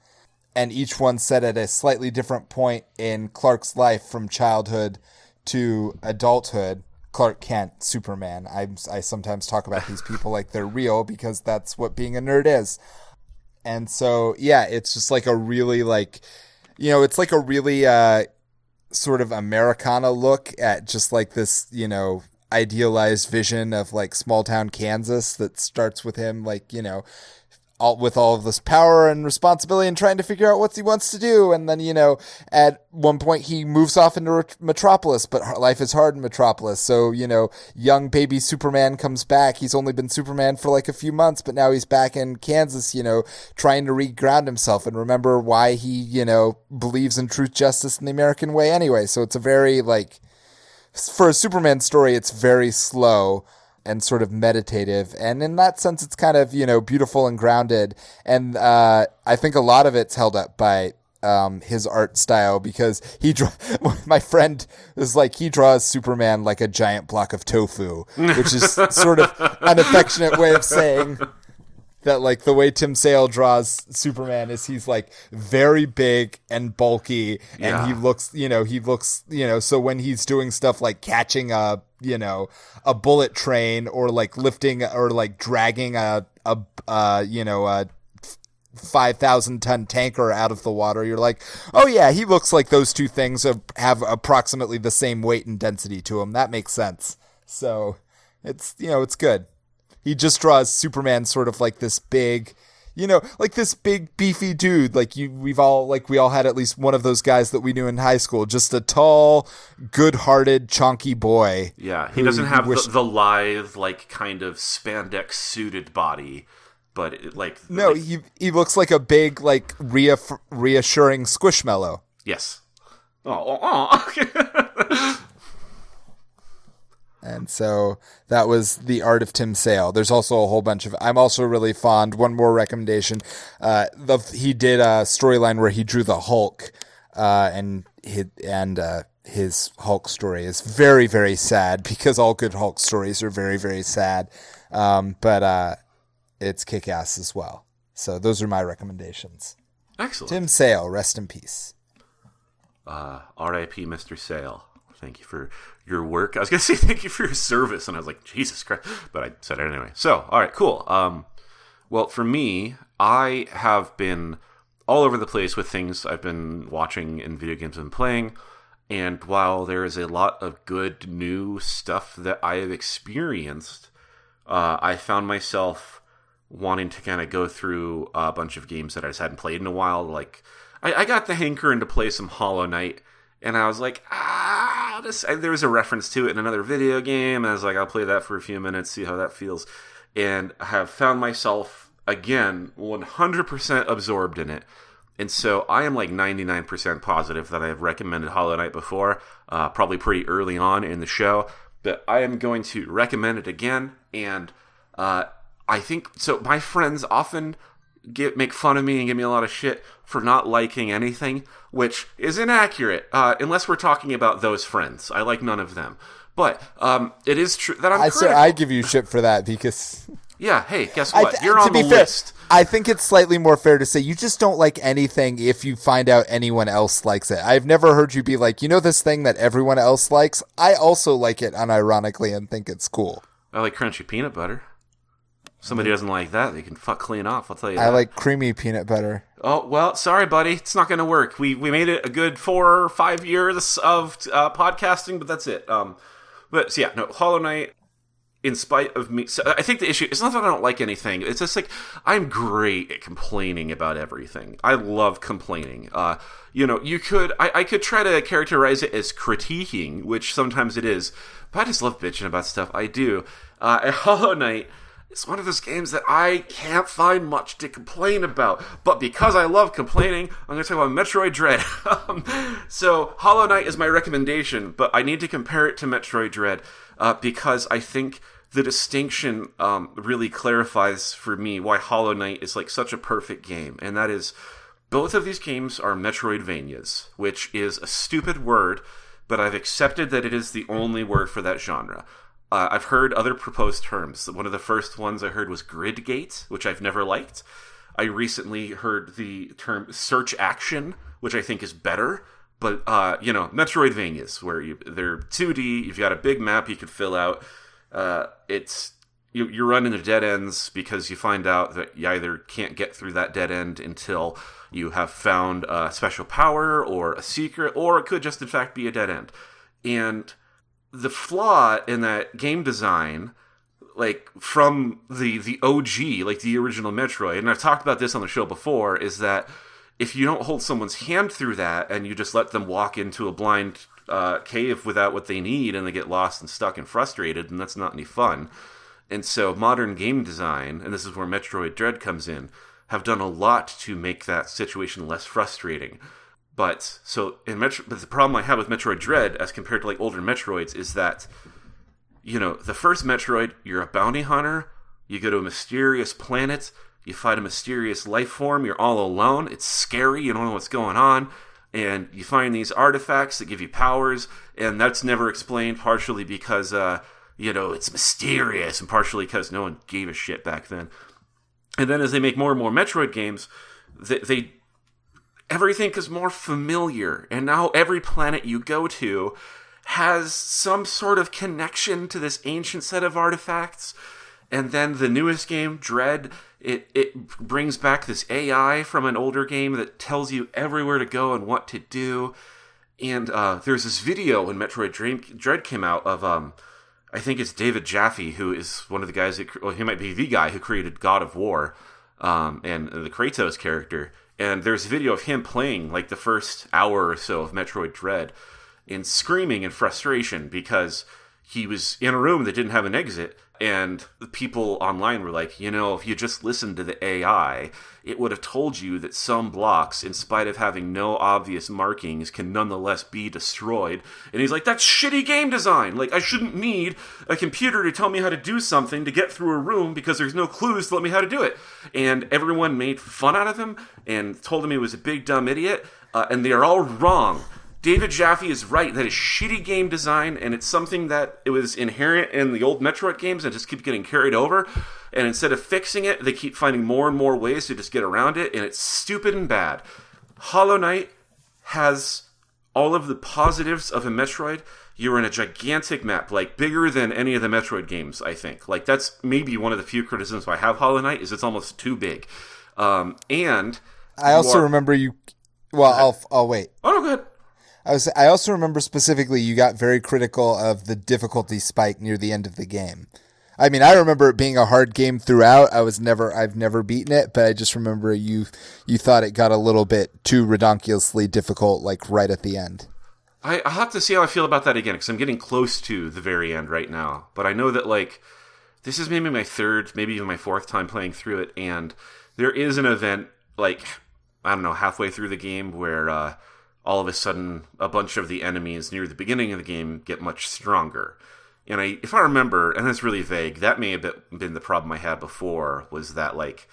S2: and each one set at a slightly different point in Clark's life from childhood to adulthood. Clark Kent, Superman. I I sometimes talk about these people like they're real because that's what being a nerd is. And so yeah, it's just like a really like you know, it's like a really uh sort of Americana look at just like this, you know, idealized vision of like small town Kansas that starts with him like, you know, all with all of this power and responsibility and trying to figure out what he wants to do. And then, you know, at one point he moves off into Metropolis, but life is hard in Metropolis. So, you know, young baby Superman comes back. He's only been Superman for like a few months, but now he's back in Kansas, you know, trying to reground himself and remember why he, you know, believes in truth, justice, and the American way anyway. So it's a very like, for a Superman story, it's very slow and sort of meditative. And in that sense, it's kind of, you know, beautiful and grounded. And uh, I think a lot of it's held up by um, his art style because he draw (laughs) my friend is like he draws Superman like a giant block of tofu, which is (laughs) sort of an affectionate way of saying that like the way Tim Sale draws Superman is he's like very big and bulky and yeah. he looks, you know, he looks, you know, so when he's doing stuff like catching a, you know, a bullet train or like lifting or like dragging a a uh, you know, a 5,000 ton tanker out of the water, you're like, oh yeah, he looks like those two things have approximately the same weight and density to him. That makes sense. So it's, you know, it's good he just draws Superman sort of like this big, you know, like this big beefy dude. Like you, we've all like we all had at least one of those guys that we knew in high school. Just a tall, good-hearted, chonky boy.
S1: Yeah, he doesn't have wish- the, the lithe, like kind of spandex suited body but it, like
S2: no,
S1: like,
S2: he he looks like a big like reaff- reassuring squishmallow.
S1: Yes. Oh, oh. oh. (laughs)
S2: And so that was the art of Tim Sale. There's also a whole bunch of. I'm also really fond. One more recommendation. Uh, the, he did a storyline where he drew the Hulk, uh, and his, and uh, his Hulk story is very very sad (laughs) because all good Hulk stories are very very sad. Um, but uh, it's kick ass as well. So those are my recommendations.
S1: Excellent.
S2: Tim Sale, rest in peace.
S1: Uh, R.I.P. Mr. Sale. Thank you for your work. I was gonna (laughs) say thank you for your service, and I was like, Jesus Christ, but I said it anyway. So, all right, cool. Um, well, for me, I have been all over the place with things I've been watching and video games and playing. And while there is a lot of good new stuff that I have experienced, uh, I found myself wanting to kind of go through a bunch of games that I just hadn't played in a while. Like, I, I got the hankering to play some Hollow Knight and I was like, ah, this, there was a reference to it in another video game. And I was like, I'll play that for a few minutes, see how that feels. And I have found myself, again, 100% absorbed in it. And so I am like 99% positive that I have recommended Hollow Knight before, uh, probably pretty early on in the show. But I am going to recommend it again. And uh, I think so. My friends often get make fun of me and give me a lot of shit for not liking anything, which is inaccurate uh, unless we're talking about those friends. I like none of them, but um, it is true that I'm.
S2: I say I give you shit for that because.
S1: Yeah. Hey, guess what?
S2: Th-
S1: You're on the
S2: fair,
S1: list.
S2: I think it's slightly more fair to say you just don't like anything if you find out anyone else likes it. I've never heard you be like, you know, this thing that everyone else likes. I also like it unironically and think it's cool.
S1: I like crunchy peanut butter. Somebody doesn't like that, they can fuck clean off. I'll tell you.
S2: I
S1: that.
S2: like creamy peanut butter.
S1: Oh well, sorry, buddy. It's not going to work. We we made it a good four or five years of uh, podcasting, but that's it. Um, but so yeah, no Hollow Knight. In spite of me, so I think the issue is not that I don't like anything. It's just like I'm great at complaining about everything. I love complaining. Uh, you know, you could I, I could try to characterize it as critiquing, which sometimes it is, but I just love bitching about stuff. I do. Uh, at (laughs) Hollow Knight it's one of those games that I can't find much to complain about. But because I love complaining, I'm going to talk about Metroid Dread. (laughs) So, Hollow Knight is my recommendation, but I need to compare it to Metroid Dread uh, because I think the distinction um, really clarifies for me why Hollow Knight is like such a perfect game, and that is both of these games are Metroidvanias, which is a stupid word, but I've accepted that it is the only word for that genre. Uh, I've heard other proposed terms. One of the first ones I heard was grid gate, which I've never liked. I recently heard the term search action, which I think is better. But uh, you know, Metroidvanias, where you they're 2D, you've got a big map you could fill out. Uh, it's you, you run into dead ends because you find out that you either can't get through that dead end until you have found a special power or a secret, or it could just in fact be a dead end. And the flaw in that game design like from the the OG, like the original Metroid, and I've talked about this on the show before, is that if you don't hold someone's hand through that and you just let them walk into a blind uh, cave without what they need and they get lost and stuck and frustrated, and that's not any fun. And so modern game design, and this is where Metroid Dread comes in, have done a lot to make that situation less frustrating. But so in Metro, but the problem I have with Metroid Dread as compared to like older Metroids is that you know the first Metroid you're a bounty hunter, you go to a mysterious planet, you fight a mysterious life form, you're all alone, it's scary, you don't know what's going on, and you find these artifacts that give you powers, and that's never explained partially because uh, you know it's mysterious, and partially because no one gave a shit back then. And then as they make more and more Metroid games, they, they everything is more familiar, and now every planet you go to has some sort of connection to this ancient set of artifacts. And then the newest game, Dread, it, it brings back this AI from an older game that tells you everywhere to go and what to do. And uh, there's this video when Metroid Dream, Dread came out of, um, I think it's David Jaffe, who is one of the guys that, well, he might be the guy who created God of War um, and the Kratos character and there's a video of him playing like the first hour or so of Metroid Dread and screaming in frustration because he was in a room that didn't have an exit. And the people online were like, you know, if you just listened to the AI, it would have told you that some blocks, in spite of having no obvious markings, can nonetheless be destroyed. And he's like, that's shitty game design. Like, I shouldn't need a computer to tell me how to do something to get through a room because there's no clues to let me how to do it. And everyone made fun out of him and told him he was a big dumb idiot. Uh, and they are all wrong. David Jaffe is right. That is shitty game design, and it's something that it was inherent in the old Metroid games and just keeps getting carried over. And instead of fixing it, they keep finding more and more ways to just get around it, and it's stupid and bad. Hollow Knight has all of the positives of a Metroid. You're in a gigantic map, like bigger than any of the Metroid games. I think, like that's maybe one of the few criticisms I have Hollow Knight is it's almost too big. Um, and
S2: I also are... remember you. Well, I'll I'll wait.
S1: Oh no, go ahead.
S2: I was. I also remember specifically you got very critical of the difficulty spike near the end of the game. I mean, I remember it being a hard game throughout. I was never, I've never beaten it, but I just remember you, you thought it got a little bit too redonkulously difficult, like right at the end.
S1: I, I'll have to see how I feel about that again because I'm getting close to the very end right now. But I know that like this is maybe my third, maybe even my fourth time playing through it, and there is an event like I don't know halfway through the game where uh, all of a sudden a bunch of the enemies near the beginning of the game get much stronger. And I, if I remember, and it's really vague, that may have been the problem I had before was that like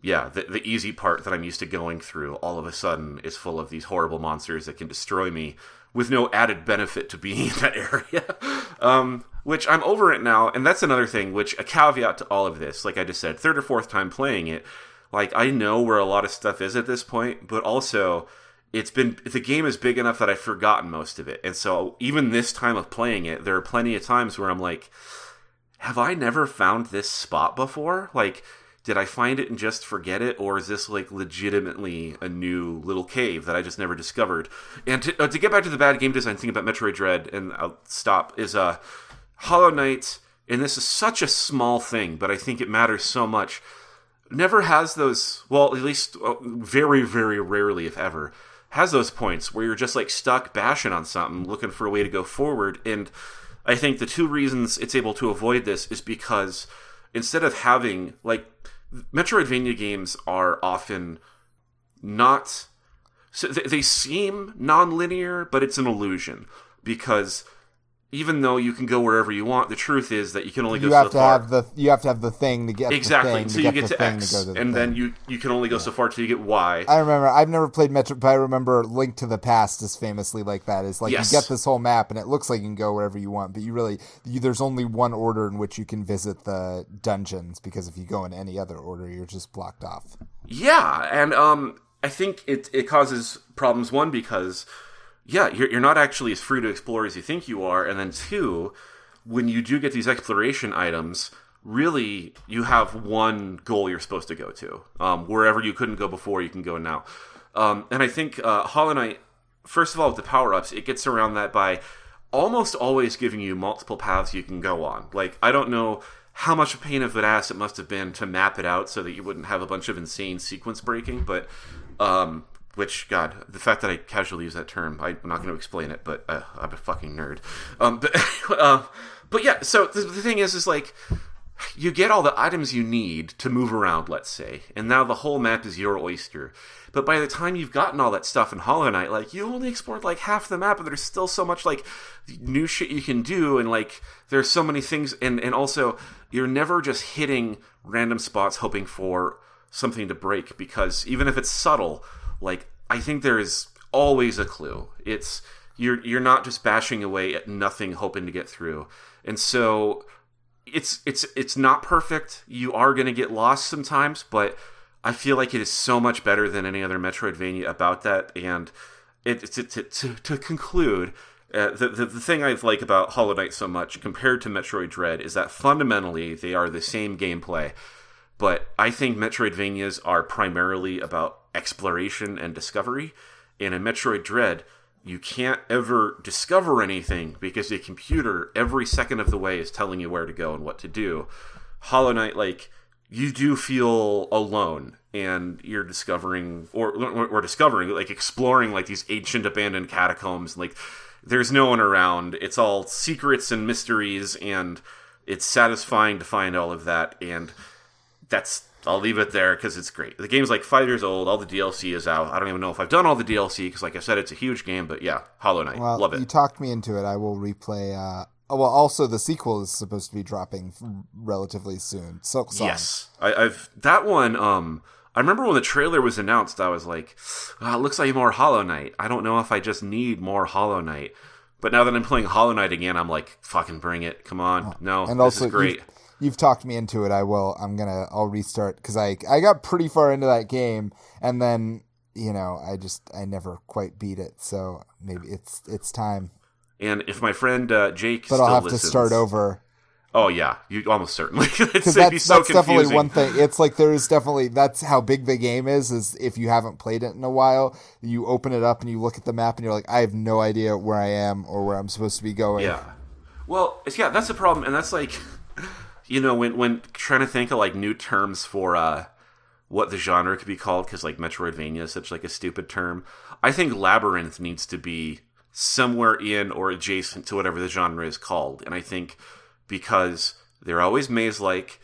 S1: yeah, the, the easy part that I'm used to going through all of a sudden is full of these horrible monsters that can destroy me with no added benefit to being (laughs) in that area. (laughs) um, which I'm over it now, and that's another thing, which a caveat to all of this, like I just said, third or fourth time playing it, like I know where a lot of stuff is at this point, but also it's been the game is big enough that I've forgotten most of it. And so even this time of playing it, there are plenty of times where I'm like, have I never found this spot before? Like did I find it and just forget it, or is this like legitimately a new little cave that I just never discovered? And to, uh, to get back to the bad game design thing about Metroid Dread, and I'll stop, is uh, Hollow Knight, and this is such a small thing, but I think it matters so much. Never has those, well, at least uh, very, very rarely, if ever, has those points where you're just like stuck bashing on something, looking for a way to go forward. And I think the two reasons it's able to avoid this is because instead of having like Metroidvania games are often not. So they seem non-linear, but it's an illusion because even though you can go wherever you want, the truth is that you can only go.
S2: You have
S1: so
S2: to
S1: far.
S2: have the you have to have the thing to get
S1: exactly.
S2: The thing,
S1: so
S2: to
S1: you
S2: get,
S1: get to X,
S2: to to the
S1: and
S2: thing.
S1: then you you can only go so far till you get Y.
S2: I remember. I've never played Metro, but I remember Link to the Past is famously like that. Is like
S1: Yes.
S2: you get this whole map, and it looks like you can go wherever you want, but you really you, there's only one order in which you can visit the dungeons because if you go in any other order, you're just blocked off.
S1: Yeah, and um, I think it it causes problems. One because yeah, you're you're not actually as free to explore as you think you are, and then two, when you do get these exploration items, really you have one goal you're supposed to go to. Um, wherever you couldn't go before, you can go now. Um, and I think uh, Hollow Knight, first of all, with the power ups, it gets around that by almost always giving you multiple paths you can go on. Like I don't know how much a pain of an ass it must have been to map it out so that you wouldn't have a bunch of insane sequence breaking, but um, which God, the fact that I casually use that term, I, I'm not going to explain it, but uh, I'm a fucking nerd. Um, but (laughs) uh, but yeah, so the, the thing is, is like you get all the items you need to move around, let's say, and now the whole map is your oyster. But by the time you've gotten all that stuff in Hollow Knight, like you only explored like half the map, and there's still so much like new shit you can do, and like there's so many things, and and also you're never just hitting random spots hoping for something to break because even if it's subtle, like I think there is always a clue. It's you're you're not just bashing away at nothing hoping to get through, and so it's it's it's not perfect. You are going to get lost sometimes, but I feel like it is so much better than any other Metroidvania about that. And it, to, to, to, to conclude, uh, the, the the thing I like about Hollow Knight so much compared to Metroid Dread is that fundamentally they are the same gameplay. But I think Metroidvanias are primarily about exploration and discovery. And in Metroid Dread, you can't ever discover anything because the computer every second of the way is telling you where to go and what to do. Hollow Knight, like you do feel alone, and you're discovering or or discovering like exploring like these ancient abandoned catacombs. Like there's no one around. It's all secrets and mysteries, and it's satisfying to find all of that. And that's I'll leave it there because it's great. The game's like five years old. All the DLC is out. I don't even know if I've done all the DLC because, like I said, it's a huge game. But yeah, Hollow Knight,
S2: Well,
S1: love it.
S2: you talked me into it. I will replay. Uh, oh, well, also the sequel is supposed to be dropping relatively soon. Silk Song.
S1: Yes, I, I've that one. Um, I remember when the trailer was announced, I was like, oh, "It looks like more Hollow Knight." I don't know if I just need more Hollow Knight. But now that I'm playing Hollow Knight again, I'm like, "Fucking bring it! Come on!" No,
S2: and
S1: this
S2: also
S1: is great.
S2: You've, talked me into it. I will. I'm gonna. I'll restart because I I got pretty far into that game, and then you know I just I never quite beat it. So maybe it's it's time.
S1: And if my friend uh, Jake
S2: But I'll have
S1: listens,
S2: to start over
S1: Oh yeah, you almost certainly. (laughs) it's
S2: because that's,
S1: so
S2: that's definitely one thing. It's like there is definitely that's how big the game is. Is if you haven't played it in a while, you open it up and you look at the map and you're like, I have no idea where I am or where I'm supposed to be going.
S1: Yeah. Well, it's, yeah, that's the problem, and that's like, you know, when when trying to think of like new terms for uh, what the genre could be called, because like Metroidvania is such like a stupid term. I think labyrinth needs to be somewhere in or adjacent to whatever the genre is called. And I think because they're always maze like,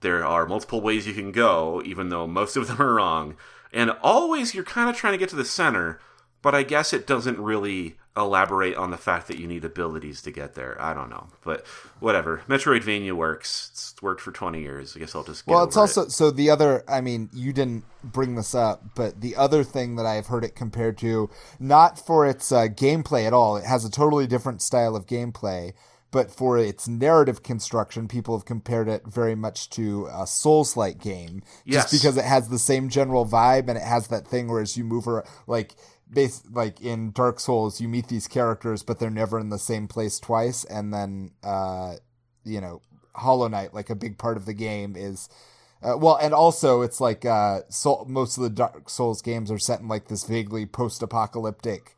S1: there are multiple ways you can go, even though most of them are wrong. And always you're kind of trying to get to the center, but I guess it doesn't really elaborate on the fact that you need abilities to get there. I don't know, but whatever. Metroidvania works. It's worked for twenty years. I guess I'll just.
S2: well, it's also
S1: it.
S2: so the other. I mean, you didn't bring this up, but the other thing that I've heard it compared to, not for its uh, gameplay at all. It has a totally different style of gameplay. But for its narrative construction, people have compared it very much to a Souls-like game, just
S1: Yes.
S2: because it has the same general vibe and it has that thing where as you move around, like base like in Dark Souls, you meet these characters, but they're never in the same place twice. And then, uh, you know, Hollow Knight, like a big part of the game is, uh, well, and also it's like uh, Soul, most of the Dark Souls games are set in like this vaguely post-apocalyptic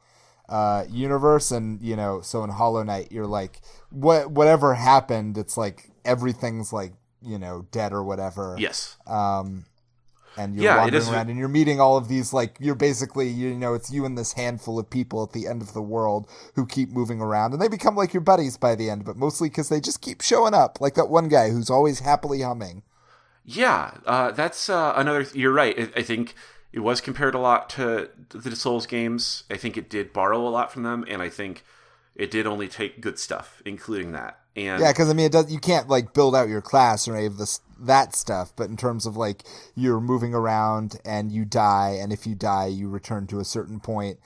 S2: uh, universe, and you know, so in Hollow Knight, you're like, what whatever happened, it's like everything's like you know dead or whatever
S1: yes.
S2: um, and you're
S1: Yeah,
S2: wandering
S1: is-
S2: around and you're meeting all of these like you're basically you know it's you and this handful of people at the end of the world who keep moving around and they become like your buddies by the end but mostly because they just keep showing up like that one guy who's always happily humming
S1: Yeah, uh, that's uh, another. You're right. I, I think it was compared a lot to the Souls games. I think it did borrow a lot from them, and I think it did only take good stuff, including that. And
S2: yeah because i mean it does you can't like build out your class or any of this that stuff but in terms of like you're moving around and you die and if you die you return to a certain point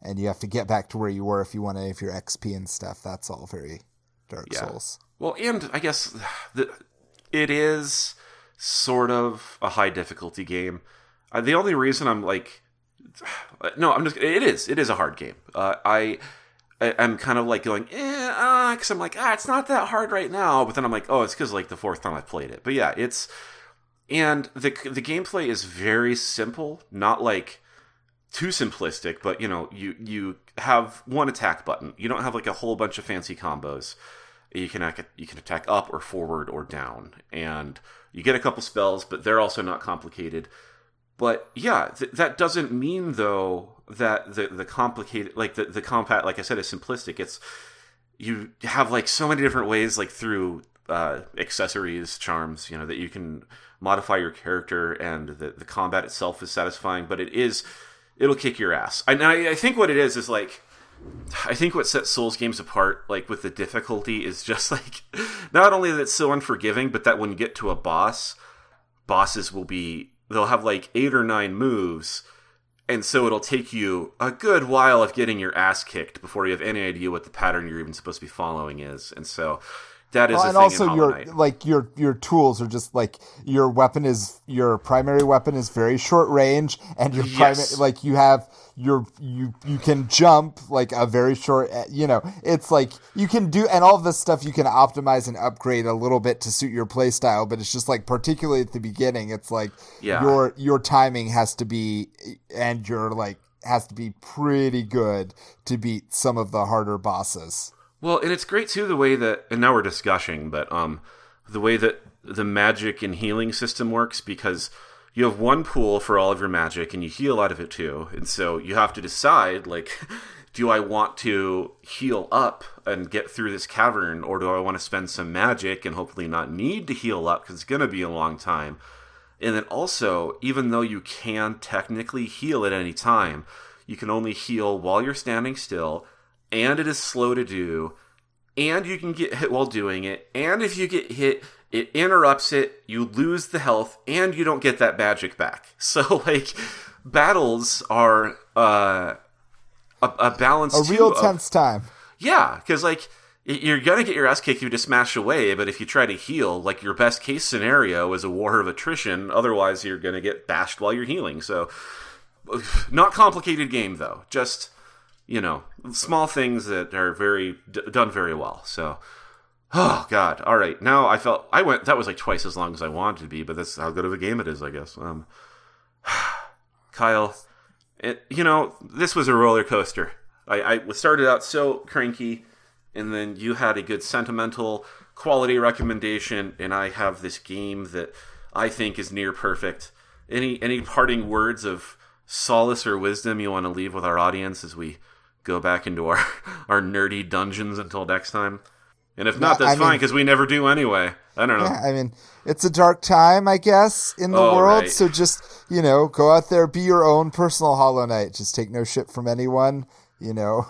S2: and you have to get back to where you were if you want to if your xp and stuff that's all very dark
S1: Yeah.
S2: souls
S1: Well, and I guess the, it is sort of a high difficulty game. Uh, the only reason I'm like, (sighs) no, I'm just it is it is a hard game. Uh, I. I- I'm kind of like going, eh, ah, because I'm like, ah, it's not that hard right now. But then I'm like, oh, it's because like the fourth time I played it. But yeah, it's and the the gameplay is very simple, not like too simplistic. But you know, you you have one attack button. You don't have like a whole bunch of fancy combos you can you can attack up or forward or down, and you get a couple spells, but they're also not complicated. But yeah, th- that doesn't mean though that the the complicated like the the compat like I said is simplistic. It's you have like so many different ways like through uh, accessories, charms, you know, that you can modify your character, and the the combat itself is satisfying. But it is it'll kick your ass. And I, I think what it is is like I think what sets Souls games apart, like with the difficulty, is just (laughs) like not only that it's so unforgiving, but that when you get to a boss, bosses will be they'll have like eight or nine moves, and so it'll take you a good while of getting your ass kicked before you have any idea what the pattern you're even supposed to be following is, and so that is
S2: Well,
S1: a
S2: and
S1: thing
S2: also your like your your tools are just like your weapon is your primary weapon is very short range and your primary like you have your you you can jump like a very short uh, you know it's like you can do and all of this stuff you can optimize and upgrade a little bit to suit your play style but it's just like particularly at the beginning it's like
S1: Yeah.
S2: your your timing has to be and your like has to be pretty good to beat some of the harder bosses
S1: Well, and it's great too the way that, and now we're discussing, but um, the way that the magic and healing system works because you have one pool for all of your magic and you heal out of it too, and so you have to decide like, do I want to heal up and get through this cavern, or do I want to spend some magic and hopefully not need to heal up because it's gonna be a long time. And then also, even though you can technically heal at any time, you can only heal while you're standing still, and it is slow to do, and you can get hit while doing it, and if you get hit, it interrupts it, you lose the health, and you don't get that magic back. (laughs) So, like, battles are uh, a, a balance
S2: a real
S1: of-
S2: tense time
S1: yeah, because like you're gonna get your ass kicked if you just smash away, but if you try to heal, like your best case scenario is a war of attrition. Otherwise, you're gonna get bashed while you're healing. So, (sighs) not complicated game though. Just you know, small things that are very d- done very well. So. Oh God! All right, now I felt I went. That was like twice as long as I wanted to be, but that's how good of a game it is, I guess. Um, (sighs) Kyle, it, you know, this was a roller coaster. I, I started out so cranky, and then you had a good sentimental quality recommendation, and I have this game that I think is near perfect. Any any parting words of solace or wisdom you want to leave with our audience as we go back into our (laughs) our nerdy dungeons until next time. And if not, that's
S2: I
S1: fine because we never do anyway. I don't know.
S2: Yeah, I mean, it's a dark time, I guess, in the
S1: Oh,
S2: world.
S1: right.
S2: So just you know, go out there, be your own personal Hollow Knight. Just take no shit from anyone. You know,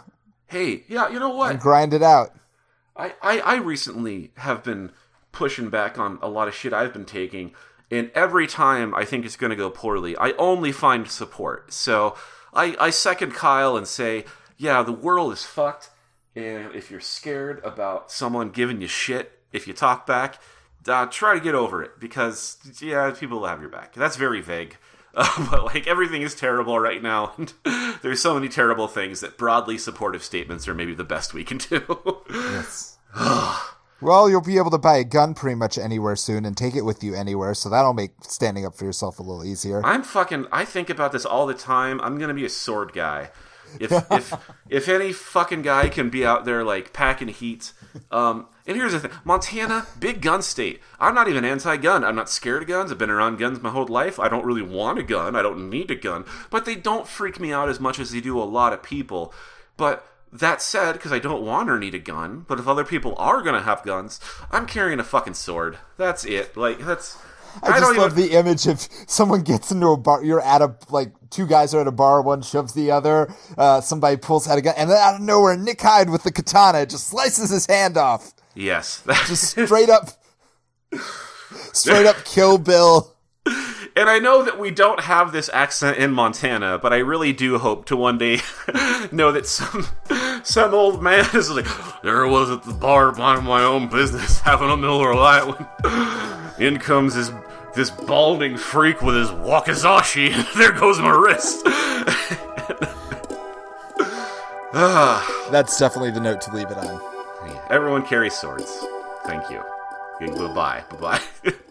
S1: Hey, yeah, you know what?
S2: and grind it out.
S1: I, I, I recently have been pushing back on a lot of shit I've been taking, and every time I think it's going to go poorly, I only find support. So I, I second Kyle and say, yeah, the world is fucked, and if you're scared about someone giving you shit, if you talk back, uh, try to get over it because yeah, people will have your back. That's very vague. Uh, (laughs) but like everything is terrible right now, and (laughs) there's so many terrible things that broadly supportive statements are maybe the best we can do.
S2: Yes. (laughs) well, you'll be able to buy a gun pretty much anywhere soon and take it with you anywhere, so that'll make standing up for yourself a little easier.
S1: I'm fucking. I think about this all the time. I'm gonna be a sword guy. If if if any fucking guy can be out there like packing heat. Um, and here's the thing: Montana, big gun state. I'm not even anti-gun. I'm not scared of guns. I've been around guns my whole life. I don't really want a gun. I don't need a gun. But they don't freak me out as much as they do a lot of people. But that said, because I don't want or need a gun, but if other people are gonna have guns, I'm carrying a fucking sword. That's it. Like that's.
S2: I just love
S1: even,
S2: the image of someone gets into a bar. You're at a like two guys are at a bar. One shoves the other. Uh, somebody pulls out a gun, and then out of nowhere, Nick Hyde with the katana just slices his hand off.
S1: Yes. (laughs)
S2: Just straight up, straight up Kill Bill.
S1: And I know that we don't have this accent in Montana, but I really do hope to one day (laughs) know that some some old man is like, there was at the bar minding my own business, (laughs) having a Miller Lite in comes this this balding freak with his wakizashi, (laughs) there goes my wrist. (laughs) Ah.
S2: That's definitely the note to leave it on.
S1: Everyone carries swords. Thank you. Goodbye. Bye bye. (laughs)